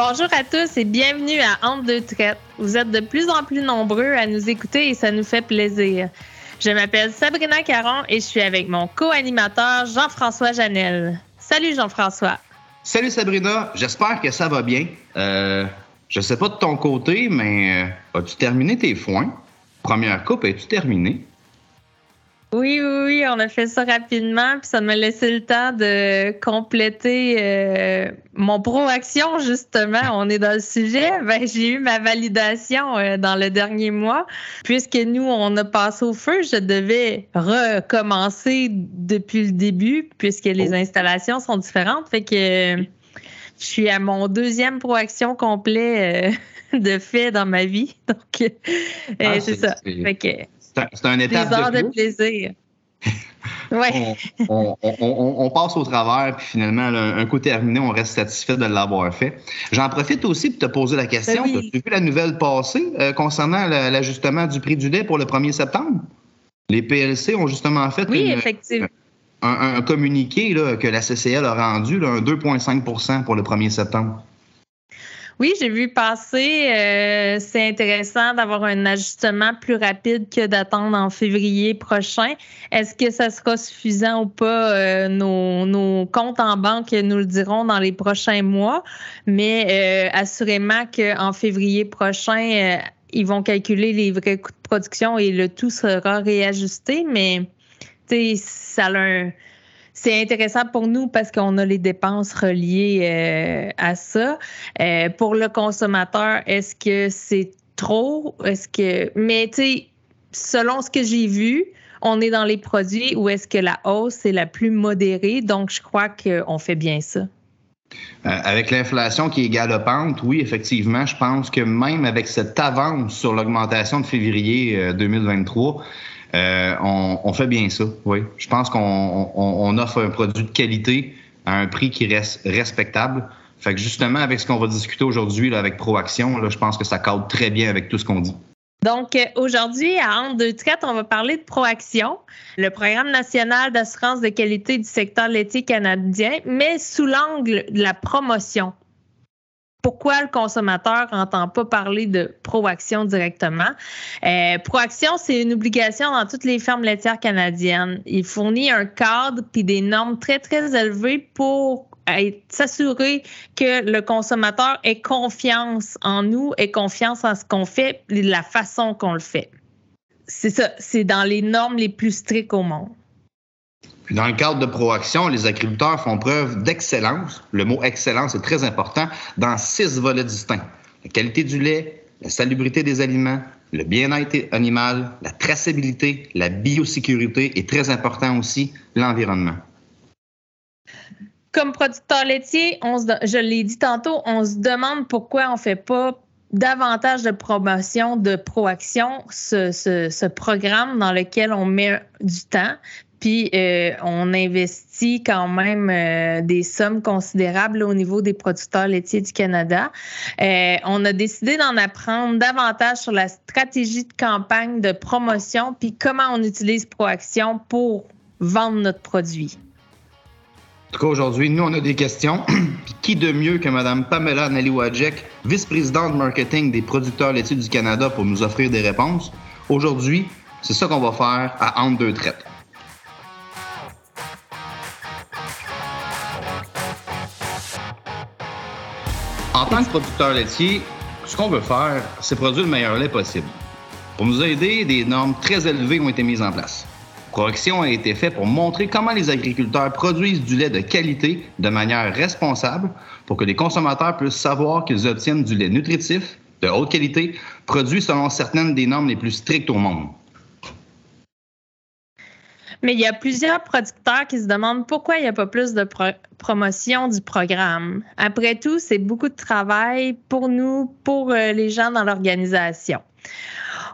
Bonjour à tous et bienvenue à Entre deux traites. Vous êtes de plus en plus nombreux à nous écouter et ça nous fait plaisir. Je m'appelle Sabrina Caron et je suis avec mon co-animateur Jean-François Janel. Salut Jean-François. Salut Sabrina, j'espère que ça va bien. Euh, je sais pas de ton côté, mais euh, as-tu terminé tes foins? Première coupe, es-tu terminé? Oui, oui, oui, on a fait ça rapidement, puis ça m'a laissé le temps de compléter euh, mon pro-action, justement. On est dans le sujet. Ben, j'ai eu ma validation euh, dans le dernier mois. Puisque nous, on a passé au feu, je devais recommencer depuis le début, puisque les oh. installations sont différentes. Fait que je suis à mon deuxième pro-action complet euh, de fait dans ma vie. Donc, ah, c'est ça. Fait que c'est un étape de, de plaisir. ouais. on, passe au travers, puis finalement, un coup terminé, on reste satisfait de l'avoir fait. J'en profite aussi pour te poser la question. Ben tu as vu la nouvelle passée euh, concernant l'ajustement du prix du lait pour le 1er septembre? Les PLC ont justement fait un, communiqué que la CCL a rendu, un 2,5% pour le 1er septembre. Oui, j'ai vu passer. Euh, c'est intéressant d'avoir un ajustement plus rapide que d'attendre en février prochain. Est-ce que ça sera suffisant ou pas? Euh, nos, comptes en banque nous le diront dans les prochains mois. Mais euh, assurément qu'en février prochain, ils vont calculer les vrais coûts de production et le tout sera réajusté. Mais ça a un c'est intéressant pour nous parce qu'on a les dépenses reliées euh, à ça. Euh, pour le consommateur, est-ce que c'est trop? Est-ce que. Mais tu sais, selon ce que j'ai vu, on est dans les produits où est-ce que la hausse est la plus modérée. Donc, je crois qu'on fait bien ça. Euh, avec l'inflation qui est galopante, oui, effectivement, je pense que même avec cette avance sur l'augmentation de février 2023, euh, on, fait bien ça, oui. Je pense qu'on offre un produit de qualité à un prix qui reste respectable. Fait que justement, avec ce qu'on va discuter aujourd'hui avec Proaction, je pense que ça cadre très bien avec tout ce qu'on dit. Donc, euh, aujourd'hui, à Entre deux traites, on va parler de Proaction, le programme national d'assurance de qualité du secteur laitier canadien, mais sous l'angle de la promotion pourquoi le consommateur n'entend pas parler de proaction directement? Euh, proaction, c'est une obligation dans toutes les fermes laitières canadiennes. Il fournit un cadre puis des normes très, très élevées pour s'assurer que le consommateur ait confiance en nous, ait confiance en ce qu'on fait et la façon qu'on le fait. C'est ça, c'est dans les normes les plus strictes au monde dans le cadre de Proaction, les agriculteurs font preuve d'excellence. Le mot excellence est très important dans six volets distincts. La qualité du lait, la salubrité des aliments, le bien-être animal, la traçabilité, la biosécurité et très important aussi, l'environnement. Comme producteur laitier, je l'ai dit tantôt, on se demande pourquoi on ne fait pas davantage de promotion de proaction, ce, programme dans lequel on met du temps. Puis euh, on investit quand même euh, des sommes considérables au niveau des producteurs laitiers du Canada. Euh, on a décidé d'en apprendre davantage sur la stratégie de campagne de promotion puis comment on utilise Proaction pour vendre notre produit. En tout cas, aujourd'hui, nous, on a des questions. Qui de mieux que Mme Pamela Naliwajek, vice-présidente marketing des producteurs laitiers du Canada, pour nous offrir des réponses? Aujourd'hui, c'est ça qu'on va faire à Entre deux traites. En tant que producteur laitier, ce qu'on veut faire, c'est produire le meilleur lait possible. Pour nous aider, des normes très élevées ont été mises en place. Proaction a été fait pour montrer comment les agriculteurs produisent du lait de qualité de manière responsable pour que les consommateurs puissent savoir qu'ils obtiennent du lait nutritif, de haute qualité, produit selon certaines des normes les plus strictes au monde. Mais il y a plusieurs producteurs qui se demandent pourquoi il n'y a pas plus de promotion du programme. Après tout, c'est beaucoup de travail pour nous, pour euh, les gens dans l'organisation.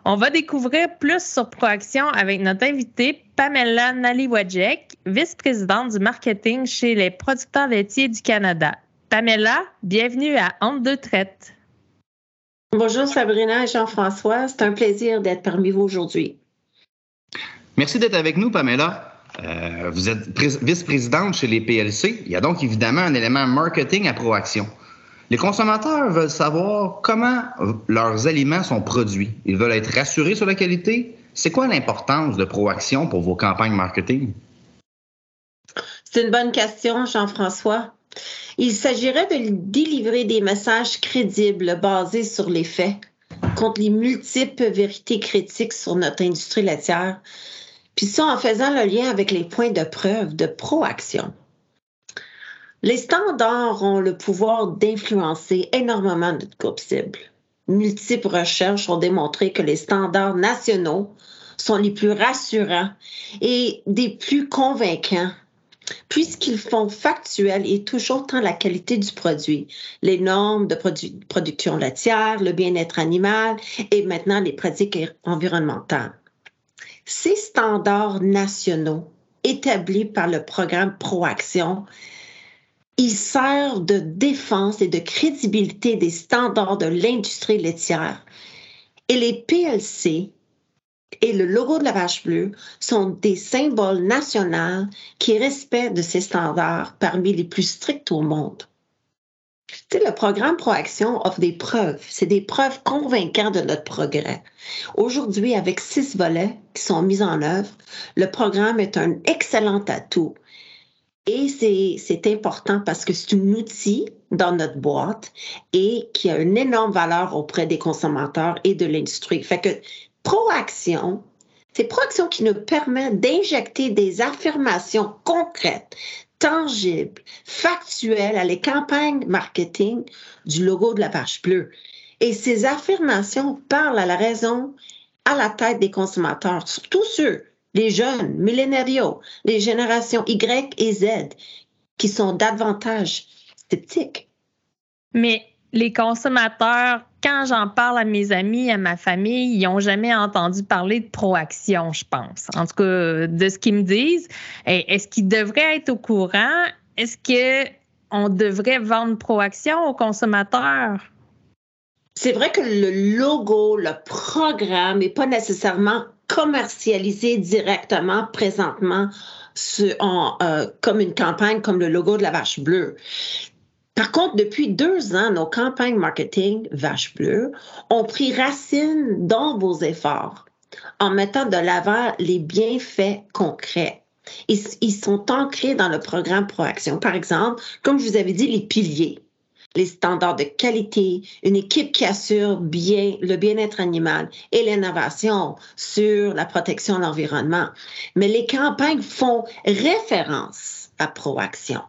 On va découvrir plus sur Proaction avec notre invitée Pamela Naliwajek, vice-présidente du marketing chez les producteurs laitiers du Canada. Pamela, bienvenue à Entre deux traites. Bonjour Sabrina et Jean-François, c'est un plaisir d'être parmi vous aujourd'hui. Merci d'être avec nous, Pamela. Euh, vous êtes vice-présidente chez les PLC. Il y a donc évidemment un élément marketing à Proaction. Les consommateurs veulent savoir comment leurs aliments sont produits. Ils veulent être rassurés sur la qualité. C'est quoi l'importance de Proaction pour vos campagnes marketing? C'est une bonne question, Jean-François. Il s'agirait de délivrer des messages crédibles basés sur les faits contre les multiples vérités critiques sur notre industrie laitière, puis ça en faisant le lien avec les points de preuve de proaction. Les standards ont le pouvoir d'influencer énormément notre groupe cible. Multiples recherches ont démontré que les standards nationaux sont les plus rassurants et des plus convaincants puisqu'ils font factuel et toujours tant la qualité du produit, les normes de production laitière, le bien-être animal et maintenant les pratiques environnementales. Ces standards nationaux établis par le programme Proaction, ils servent de défense et de crédibilité des standards de l'industrie laitière. Et les PLC et le logo de la vache bleue sont des symboles nationaux qui respectent de ces standards parmi les plus stricts au monde. Le programme Proaction offre des preuves. C'est des preuves convaincantes de notre progrès. Aujourd'hui, avec six volets qui sont mis en œuvre, le programme est un excellent atout. Et c'est important parce que c'est un outil dans notre boîte et qui a une énorme valeur auprès des consommateurs et de l'industrie. Fait que proaction, c'est proaction qui nous permet d'injecter des affirmations concrètes, tangibles, factuelles à les campagnes marketing du logo de la page bleue. Et ces affirmations parlent à la raison, à la tête des consommateurs, surtout ceux, les jeunes, millénarios, les générations Y et Z, qui sont davantage sceptiques. Mais les consommateurs, quand j'en parle à mes amis, à ma famille, ils n'ont jamais entendu parler de proaction, je pense. En tout cas, de ce qu'ils me disent. Est-ce qu'ils devraient être au courant? Est-ce qu'on devrait vendre proaction aux consommateurs? C'est vrai que le logo, le programme n'est pas nécessairement commercialisé directement présentement euh, comme une campagne comme le logo de la vache bleue. Par contre, depuis deux ans, nos campagnes marketing Vache Bleue ont pris racine dans vos efforts en mettant de l'avant les bienfaits concrets. Ils, ils, sont ancrés dans le programme Proaction. Par exemple, comme je vous avais dit, les piliers, les standards de qualité, une équipe qui assure bien le bien-être animal et l'innovation sur la protection de l'environnement. Mais les campagnes font référence à Proaction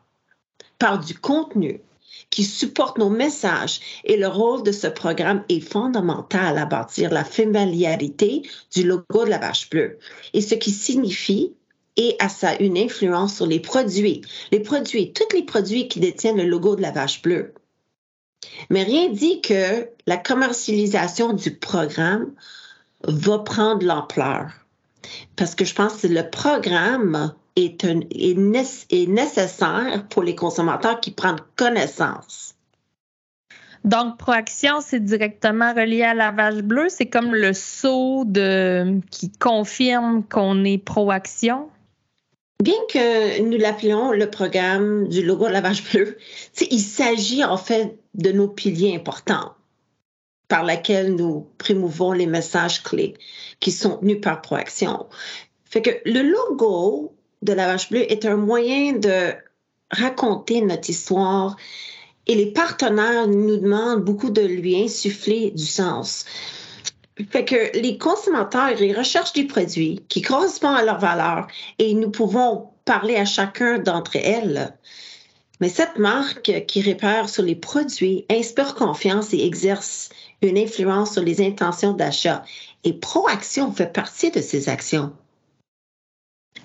par du contenu, qui supporte nos messages et le rôle de ce programme est fondamental à bâtir la familiarité du logo de la vache bleue. Et ce qui signifie et a ça une influence sur les produits, les produits, tous les produits qui détiennent le logo de la vache bleue. Mais rien dit que la commercialisation du programme va prendre l'ampleur. Parce que je pense que le programme est, est, nécessaire pour les consommateurs qui prennent connaissance. Donc, Proaction, c'est directement relié à la vache bleue. C'est comme le saut de, qui confirme qu'on est Proaction. Bien que nous l'appelions le programme du logo de la vache bleue, il s'agit en fait de nos piliers importants par lesquels nous primouvons les messages clés qui sont tenus par Proaction. Fait que le logo de la vache bleue est un moyen de raconter notre histoire et les partenaires nous demandent beaucoup de lui insuffler du sens. Fait que les consommateurs, ils recherchent des produits qui correspondent à leurs valeurs et nous pouvons parler à chacun d'entre elles. Mais cette marque qui répare sur les produits inspire confiance et exerce une influence sur les intentions d'achat. Et Proaction fait partie de ces actions.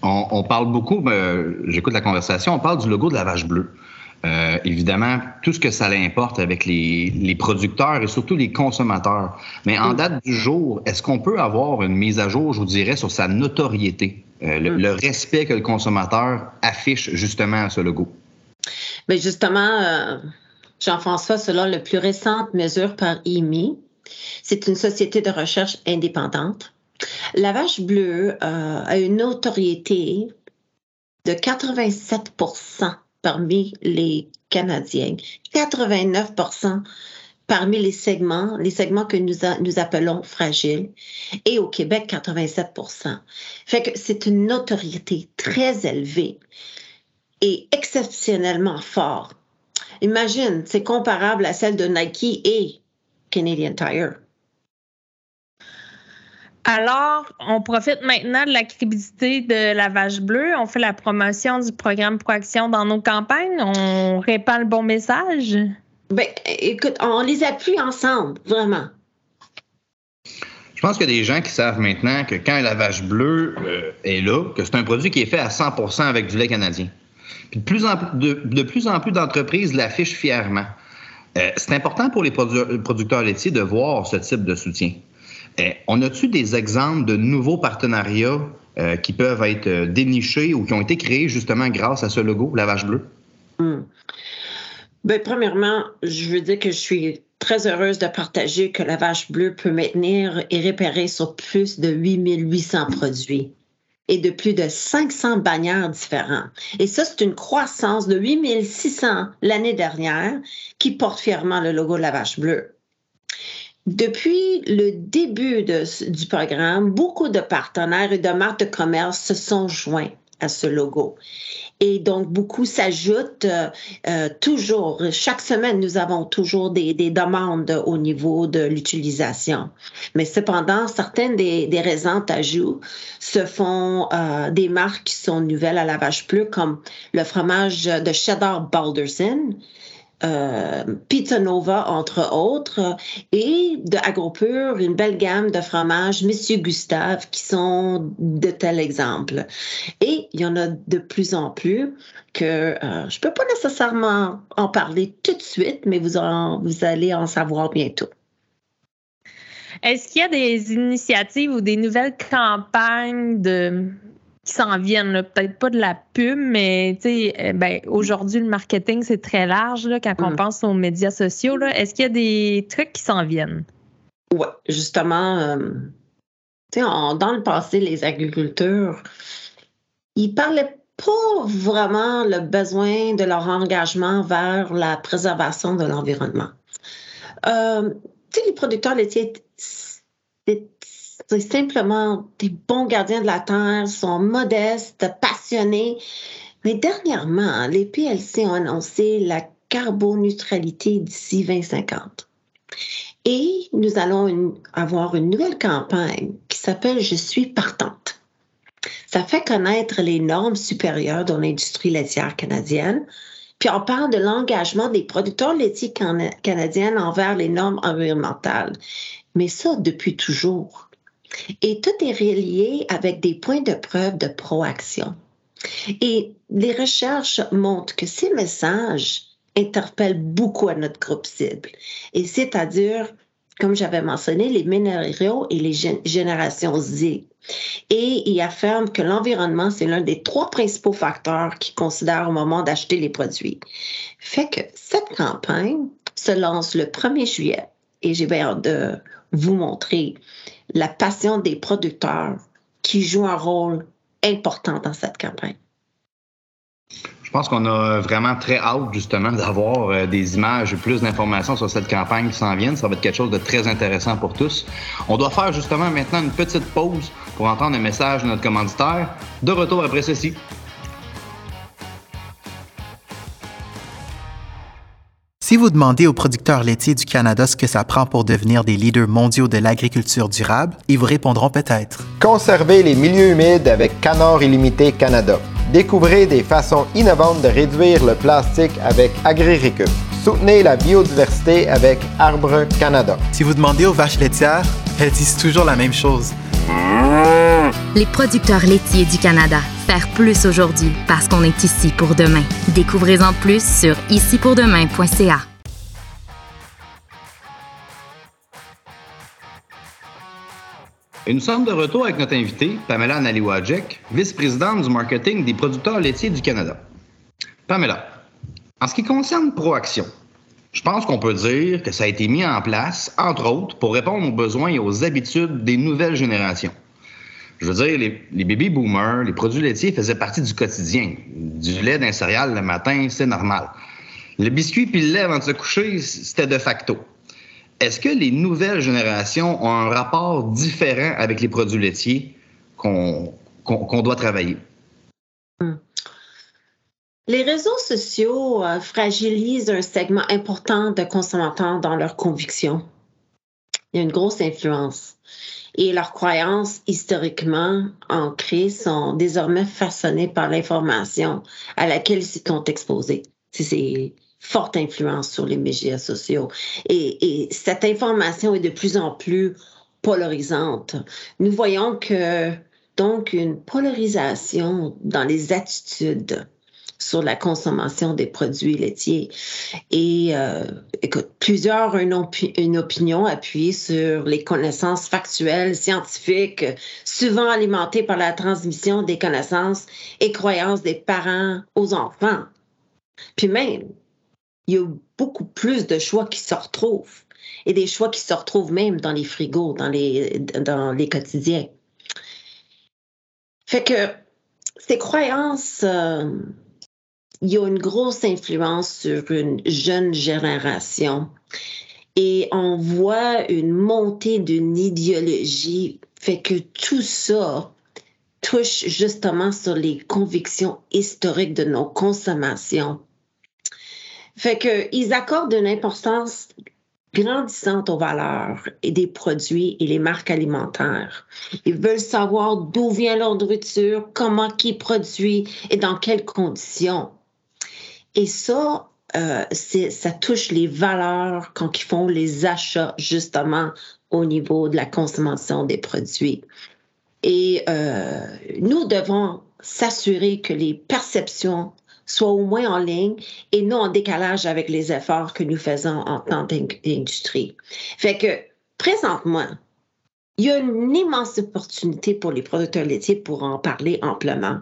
On, parle beaucoup, ben, j'écoute la conversation, on parle du logo de la vache bleue. Euh, évidemment, tout ce que ça importe avec les, producteurs et surtout les consommateurs. Mais en date du jour, est-ce qu'on peut avoir une mise à jour, je vous dirais, sur sa notoriété, euh, le, respect que le consommateur affiche justement à ce logo? Mais ben, justement, euh, Jean-François, selon la plus récente mesure par IMI, c'est une société de recherche indépendante la vache bleue euh, a une notoriété de 87% parmi les Canadiens, 89% parmi les segments, les segments que nous, appelons fragiles, et au Québec, 87% Fait que c'est une notoriété très élevée et exceptionnellement fort. Imagine, c'est comparable à celle de Nike et Canadian Tire. Alors, on profite maintenant de la crédibilité de la vache bleue. On fait la promotion du programme Proaction dans nos campagnes. On répand le bon message. Ben, écoute, on les appuie ensemble, vraiment. Je pense qu'il y a des gens qui savent maintenant que quand la vache bleue euh, est là, que c'est un produit qui est fait à 100% avec du lait canadien. Puis de plus en plus, de, plus, en plus d'entreprises l'affichent fièrement. Euh, c'est important pour les producteurs laitiers de voir ce type de soutien. Euh, on a-tu des exemples de nouveaux partenariats qui peuvent être dénichés ou qui ont été créés justement grâce à ce logo, la vache bleue? Hmm. Bien, premièrement, je veux dire que je suis très heureuse de partager que la vache bleue peut maintenir et repérer sur plus de 8800 produits et de plus de 500 bannières différents. Et ça, c'est une croissance de 8600 l'année dernière qui porte fièrement le logo de la vache bleue. Depuis le début du programme, beaucoup de partenaires et de marques de commerce se sont joints à ce logo. Et donc, beaucoup s'ajoutent euh, euh, toujours. Chaque semaine, nous avons toujours des, demandes au niveau de l'utilisation. Mais cependant, certaines des, des récents ajouts se font euh, des marques qui sont nouvelles à la vache bleue, comme le fromage de cheddar Balderson, euh, Pizza Nova, entre autres, et de AgroPure, une belle gamme de fromages Monsieur Gustave, qui sont de tels exemples. Et il y en a de plus en plus que euh, je ne peux pas nécessairement en parler tout de suite, mais vous, vous allez en savoir bientôt. Est-ce qu'il y a des initiatives ou des nouvelles campagnes de qui s'en viennent. Peut-être pas de la pub, mais euh, ben, aujourd'hui, le marketing, c'est très large là, quand on mm. pense aux médias sociaux. Est-ce qu'il y a des trucs qui s'en viennent? Oui, justement, euh, dans le passé, les agriculteurs, ils parlaient pas vraiment le besoin de leur engagement vers la préservation de l'environnement. Euh, les producteurs laitiers, c'est simplement des bons gardiens de la terre, sont modestes, passionnés. Mais dernièrement, les PLC ont annoncé la carboneutralité d'ici 2050. Et nous allons avoir une nouvelle campagne qui s'appelle Je suis partante. Ça fait connaître les normes supérieures dans l'industrie laitière canadienne. Puis on parle de l'engagement des producteurs laitiers canadiens envers les normes environnementales. Mais ça, depuis toujours. Et tout est relié avec des points de preuve de proaction. Et les recherches montrent que ces messages interpellent beaucoup à notre groupe cible. Et c'est-à-dire, comme j'avais mentionné, les minéraux et les générations Z. Et ils affirment que l'environnement, c'est l'un des trois principaux facteurs qu'ils considèrent au moment d'acheter les produits. Fait que cette campagne se lance le 1er juillet et j'ai bien hâte de vous montrer la passion des producteurs qui joue un rôle important dans cette campagne. Je pense qu'on a vraiment très hâte justement d'avoir euh, des images plus d'informations sur cette campagne qui s'en vient. Ça va être quelque chose de très intéressant pour tous. On doit faire justement maintenant une petite pause pour entendre un message de notre commanditaire. De retour après ceci. Si vous demandez aux producteurs laitiers du Canada ce que ça prend pour devenir des leaders mondiaux de l'agriculture durable, ils vous répondront peut-être. Conservez les milieux humides avec Canard Illimité Canada. Découvrez des façons innovantes de réduire le plastique avec AgriRécup. Soutenez la biodiversité avec Arbre Canada. Si vous demandez aux vaches laitières, elles disent toujours la même chose. Les producteurs laitiers du Canada. Faire plus aujourd'hui parce qu'on est ici pour demain. Découvrez-en plus sur icipourdemain.ca. Et nous sommes de retour avec notre invitée, Pamela Naliwajek, vice-présidente du marketing des producteurs laitiers du Canada. Pamela, en ce qui concerne Proaction, je pense qu'on peut dire que ça a été mis en place, entre autres, pour répondre aux besoins et aux habitudes des nouvelles générations. Je veux dire, les, baby boomers, les produits laitiers faisaient partie du quotidien. Du lait d'un céréal le matin, c'est normal. Le biscuit puis le lait avant de se coucher, c'était de facto. Est-ce que les nouvelles générations ont un rapport différent avec les produits laitiers qu'on doit travailler? Hmm. Les réseaux sociaux euh, fragilisent un segment important de consommateurs dans leurs convictions. Il y a une grosse influence. Et leurs croyances historiquement ancrées sont désormais façonnées par l'information à laquelle ils sont exposés. C'est forte influence sur les médias sociaux. Et, et, cette information est de plus en plus polarisante. Nous voyons que donc une polarisation dans les attitudes sur la consommation des produits laitiers. Et euh, écoute, plusieurs ont une, une, opinion appuyée sur les connaissances factuelles, scientifiques, souvent alimentées par la transmission des connaissances et croyances des parents aux enfants. Puis même, il y a beaucoup plus de choix qui se retrouvent et des choix qui se retrouvent même dans les frigos, dans les, dans les quotidiens. Fait que ces croyances, euh, il y a une grosse influence sur une jeune génération et on voit une montée d'une idéologie, fait que tout ça touche justement sur les convictions historiques de nos consommations fait qu'ils accordent une importance grandissante aux valeurs et des produits et les marques alimentaires. Ils veulent savoir d'où vient leur nourriture, comment qui produit et dans quelles conditions. Et ça, euh, ça touche les valeurs quand ils font les achats justement au niveau de la consommation des produits. Et euh, nous devons s'assurer que les perceptions soit au moins en ligne et non en décalage avec les efforts que nous faisons en tant qu'industrie. Fait que présentement, il y a une immense opportunité pour les producteurs laitiers pour en parler amplement.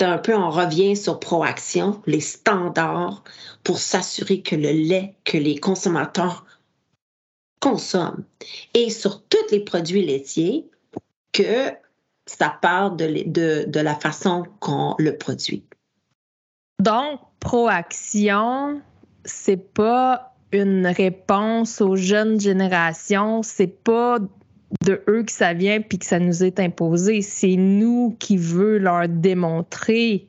Un peu, on revient sur Proaction, les standards pour s'assurer que le lait que les consommateurs consomment et sur tous les produits laitiers, que ça part de, de, de la façon qu'on le produit. Donc, proaction, c'est pas une réponse aux jeunes générations, c'est pas de eux que ça vient puis que ça nous est imposé, c'est nous qui veut leur démontrer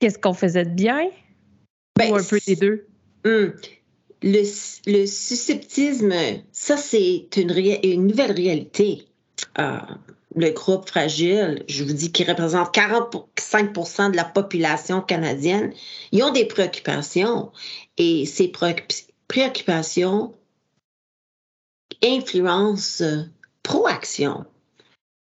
qu'est-ce qu'on faisait de bien ben, ou un peu des deux. Hmm. Le, le, susceptisme, ça c'est une, une, nouvelle réalité. Euh, le groupe fragile, je vous dis, qui représente 45% de la population canadienne, ils ont des préoccupations. Et ces préoccupations influencent euh, proaction.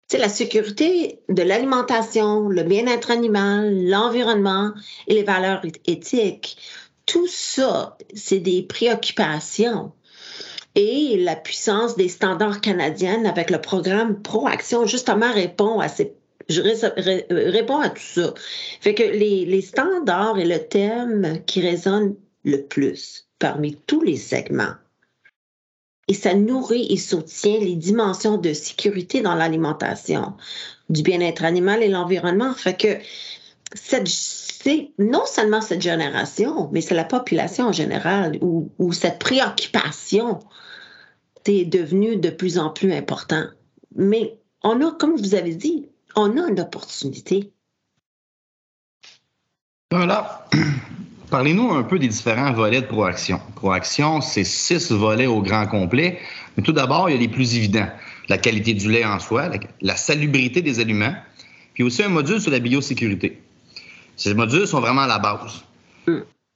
C'est la sécurité de l'alimentation, le bien-être animal, l'environnement et les valeurs éthiques. Tout ça, c'est des préoccupations et la puissance des standards canadiens avec le programme Proaction justement répond à ces je réponds à tout ça. Fait que les, les standards et le thème qui résonnent le plus parmi tous les segments. Et ça nourrit et soutient les dimensions de sécurité dans l'alimentation, du bien-être animal et l'environnement. Fait que c'est non seulement cette génération, mais c'est la population en général où, où cette préoccupation est devenu de plus en plus important. Mais on a, comme vous avez dit, on a une opportunité. Voilà. Parlez-nous un peu des différents volets de Proaction. Proaction, c'est six volets au grand complet. Mais tout d'abord, il y a les plus évidents. La qualité du lait en soi, la salubrité des aliments, puis aussi un module sur la biosécurité. Ces modules sont vraiment la base.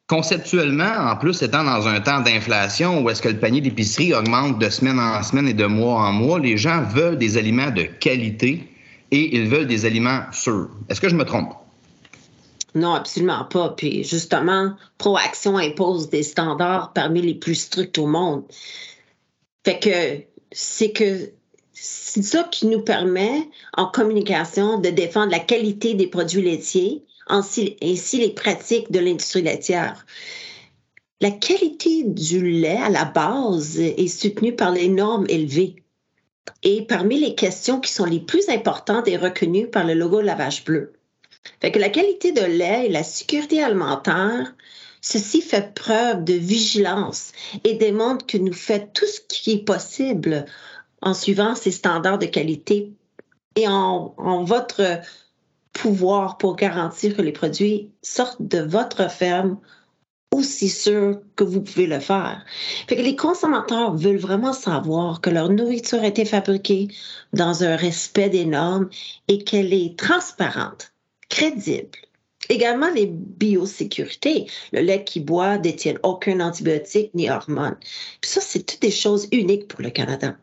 Conceptuellement, en plus, étant dans un temps d'inflation où est-ce que le panier d'épicerie augmente de semaine en semaine et de mois en mois, les gens veulent des aliments de qualité et ils veulent des aliments sûrs. Est-ce que je me trompe? Non, absolument pas. Puis justement, Proaction impose des standards parmi les plus stricts au monde. Fait que c'est que c'est ça qui nous permet, en communication, de défendre la qualité des produits laitiers, ainsi, les pratiques de l'industrie laitière. La qualité du lait à la base est soutenue par les normes élevées. et parmi les questions qui sont les plus importantes est reconnue par le logo lavage bleu. Fait que la qualité de lait et la sécurité alimentaire, ceci fait preuve de vigilance et démontre que nous faisons tout ce qui est possible en suivant ces standards de qualité et en, en votre pouvoir pour garantir que les produits sortent de votre ferme aussi sûr que vous pouvez le faire. Fait que les consommateurs veulent vraiment savoir que leur nourriture a été fabriquée dans un respect des normes et qu'elle est transparente, crédible. Également les biosécurités. Le lait qui boit détient aucun antibiotique ni hormone. Puis ça, c'est toutes des choses uniques pour le Canada.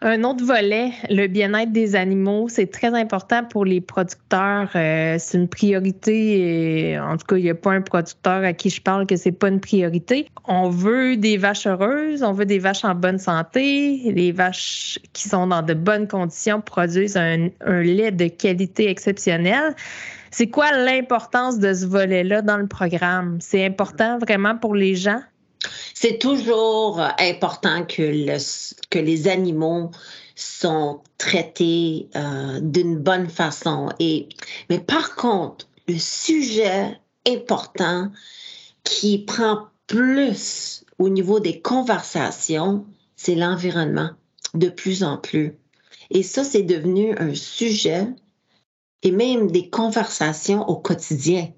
Un autre volet, le bien-être des animaux, c'est très important pour les producteurs. Euh, c'est une priorité. En tout cas, il n'y a pas un producteur à qui je parle que c'est pas une priorité. On veut des vaches heureuses, on veut des vaches en bonne santé. Les vaches qui sont dans de bonnes conditions produisent un, un lait de qualité exceptionnelle. C'est quoi l'importance de ce volet-là dans le programme? C'est important vraiment pour les gens? C'est toujours important que les animaux sont traités euh, d'une bonne façon. Et, mais par contre, le sujet important qui prend plus au niveau des conversations, c'est l'environnement, de plus en plus. Et ça, c'est devenu un sujet et même des conversations au quotidien.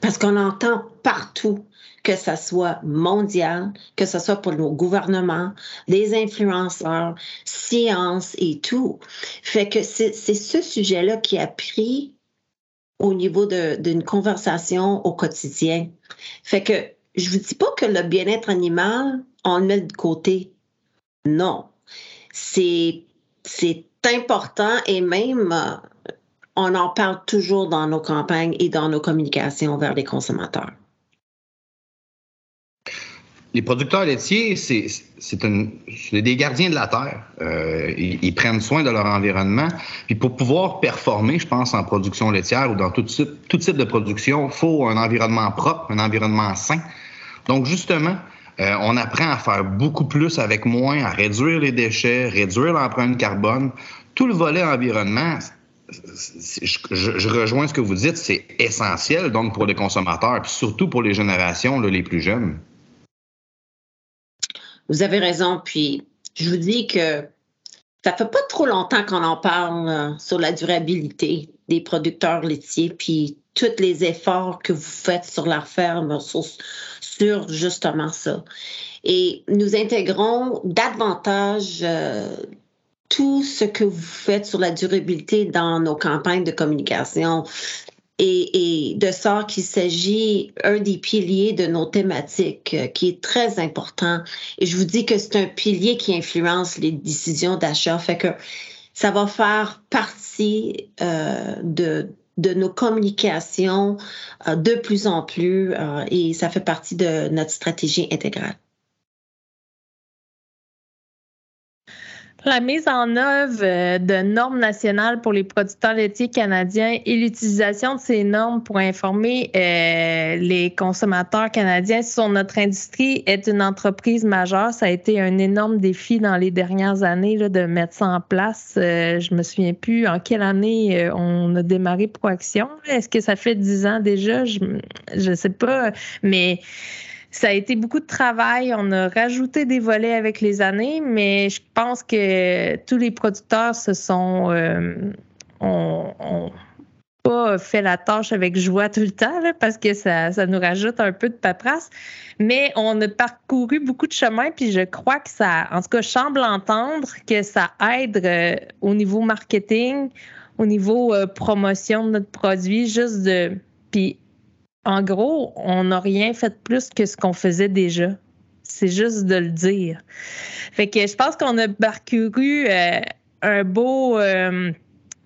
Parce qu'on entend partout que ça soit mondial, que ce soit pour nos gouvernements, les influenceurs, science et tout. Fait que c'est ce sujet-là qui a pris au niveau d'une conversation au quotidien. Fait que je vous dis pas que le bien-être animal, on le met de côté. Non. C'est important et même euh, on en parle toujours dans nos campagnes et dans nos communications vers les consommateurs les producteurs laitiers, c'est des gardiens de la terre. Euh, ils, prennent soin de leur environnement. Puis pour pouvoir performer, je pense, en production laitière ou dans tout type, tout type de production, il faut un environnement propre, un environnement sain. Donc justement, euh, on apprend à faire beaucoup plus avec moins, à réduire les déchets, réduire l'empreinte carbone. Tout le volet environnement, je, rejoins ce que vous dites, c'est essentiel donc pour les consommateurs, puis surtout pour les générations les plus jeunes. Vous avez raison. Puis, je vous dis que ça fait pas trop longtemps qu'on en parle euh, sur la durabilité des producteurs laitiers, puis tous les efforts que vous faites sur la ferme sur, justement ça. Et nous intégrons davantage euh, tout ce que vous faites sur la durabilité dans nos campagnes de communication, et, de sorte qu'il s'agit un des piliers de nos thématiques euh, qui est très important. Et je vous dis que c'est un pilier qui influence les décisions d'achat. Fait que ça va faire partie euh, de, de nos communications euh, de plus en plus et ça fait partie de notre stratégie intégrale. La mise en œuvre euh, de normes nationales pour les producteurs laitiers canadiens et l'utilisation de ces normes pour informer euh, les consommateurs canadiens sur notre industrie est une entreprise majeure. Ça a été un énorme défi dans les dernières années là, de mettre ça en place. Euh, je me souviens plus en quelle année on a démarré Proaction. Est-ce que ça fait dix ans déjà? Je ne sais pas, mais ça a été beaucoup de travail. On a rajouté des volets avec les années, mais je pense que tous les producteurs se sont euh, pas fait la tâche avec joie tout le temps parce que ça, ça, nous rajoute un peu de paperasse. Mais on a parcouru beaucoup de chemin, puis je crois que ça, en tout cas, je semble entendre que ça aide euh, au niveau marketing, au niveau euh, promotion de notre produit, juste de. Puis en gros, on n'a rien fait plus que ce qu'on faisait déjà. C'est juste de le dire. Fait que je pense qu'on a parcouru euh, un beau. Euh,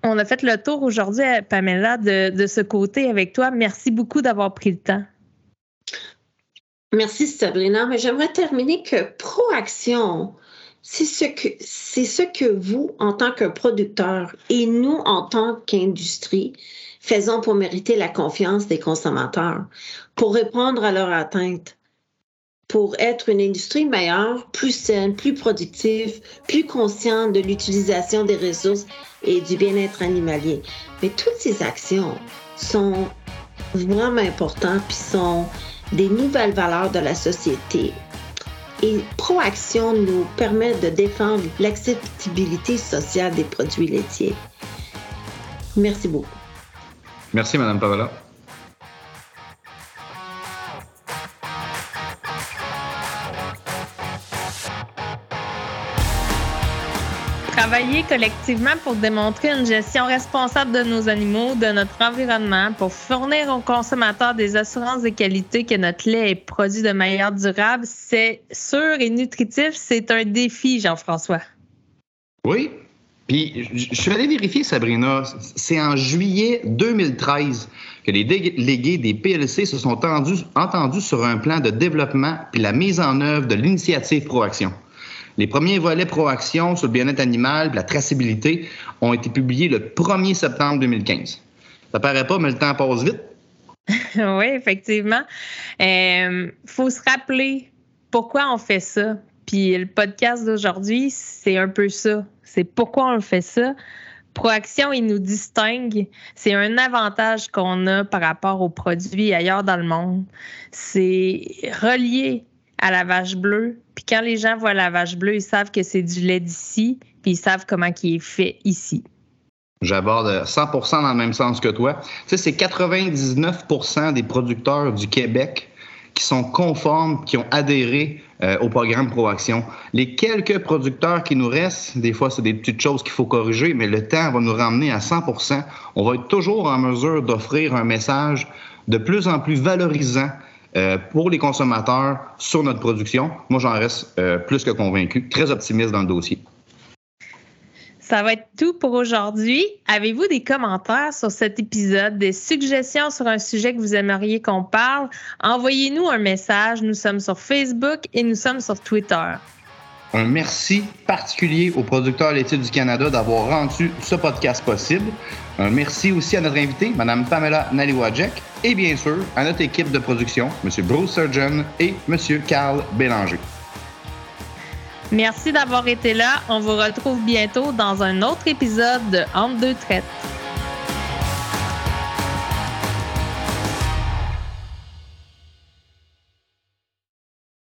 on a fait le tour aujourd'hui, Pamela, de, de, ce côté avec toi. Merci beaucoup d'avoir pris le temps. Merci, Sabrina. Mais j'aimerais terminer que Proaction, c'est ce que c'est ce que vous, en tant que producteur, et nous, en tant qu'industrie, faisons pour mériter la confiance des consommateurs, pour répondre à leurs attentes. pour être une industrie meilleure, plus saine, plus productive, plus consciente de l'utilisation des ressources et du bien-être animalier. Mais toutes ces actions sont vraiment importantes puis sont des nouvelles valeurs de la société. Et Proaction nous permet de défendre l'acceptabilité sociale des produits laitiers. Merci beaucoup. Merci, Madame Pavala. Travailler collectivement pour démontrer une gestion responsable de nos animaux, de notre environnement, pour fournir aux consommateurs des assurances de qualité que notre lait est produit de manière durable, c'est sûr et nutritif, c'est un défi, Jean-François. Oui. Puis, je suis allé vérifier, Sabrina, c'est en juillet 2013 que les délégués des PLC se sont entendus, sur un plan de développement puis la mise en œuvre de l'initiative Proaction. Les premiers volets Proaction sur le bien-être animal et la traçabilité ont été publiés le 1er septembre 2015. Ça paraît pas, mais le temps passe vite. oui, effectivement. Il euh, faut se rappeler pourquoi on fait ça. Puis le podcast d'aujourd'hui, c'est un peu ça. C'est pourquoi on fait ça. Proaction, il nous distingue. C'est un avantage qu'on a par rapport aux produits ailleurs dans le monde. C'est relié à la vache bleue. Puis quand les gens voient la vache bleue, ils savent que c'est du lait d'ici, puis ils savent comment il est fait ici. J'aborde 100% dans le même sens que toi. Tu sais, c'est 99% des producteurs du Québec qui sont conformes, qui ont adhéré euh, au programme Proaction. Les quelques producteurs qui nous restent, des fois, c'est des petites choses qu'il faut corriger, mais le temps va nous ramener à 100 On va être toujours en mesure d'offrir un message de plus en plus valorisant euh, pour les consommateurs sur notre production. Moi, j'en reste euh, plus que convaincu, très optimiste dans le dossier. Ça va être tout pour aujourd'hui. Avez-vous des commentaires sur cet épisode, des suggestions sur un sujet que vous aimeriez qu'on parle? Envoyez-nous un message. Nous sommes sur Facebook et nous sommes sur Twitter. Un merci particulier aux producteurs laitiers du Canada d'avoir rendu ce podcast possible. Un merci aussi à notre invité, Mme Pamela Naliwajek, et bien sûr à notre équipe de production, M. Bruce Surgeon et M. Carl Bélanger. Merci d'avoir été là. On vous retrouve bientôt dans un autre épisode de Entre deux traites.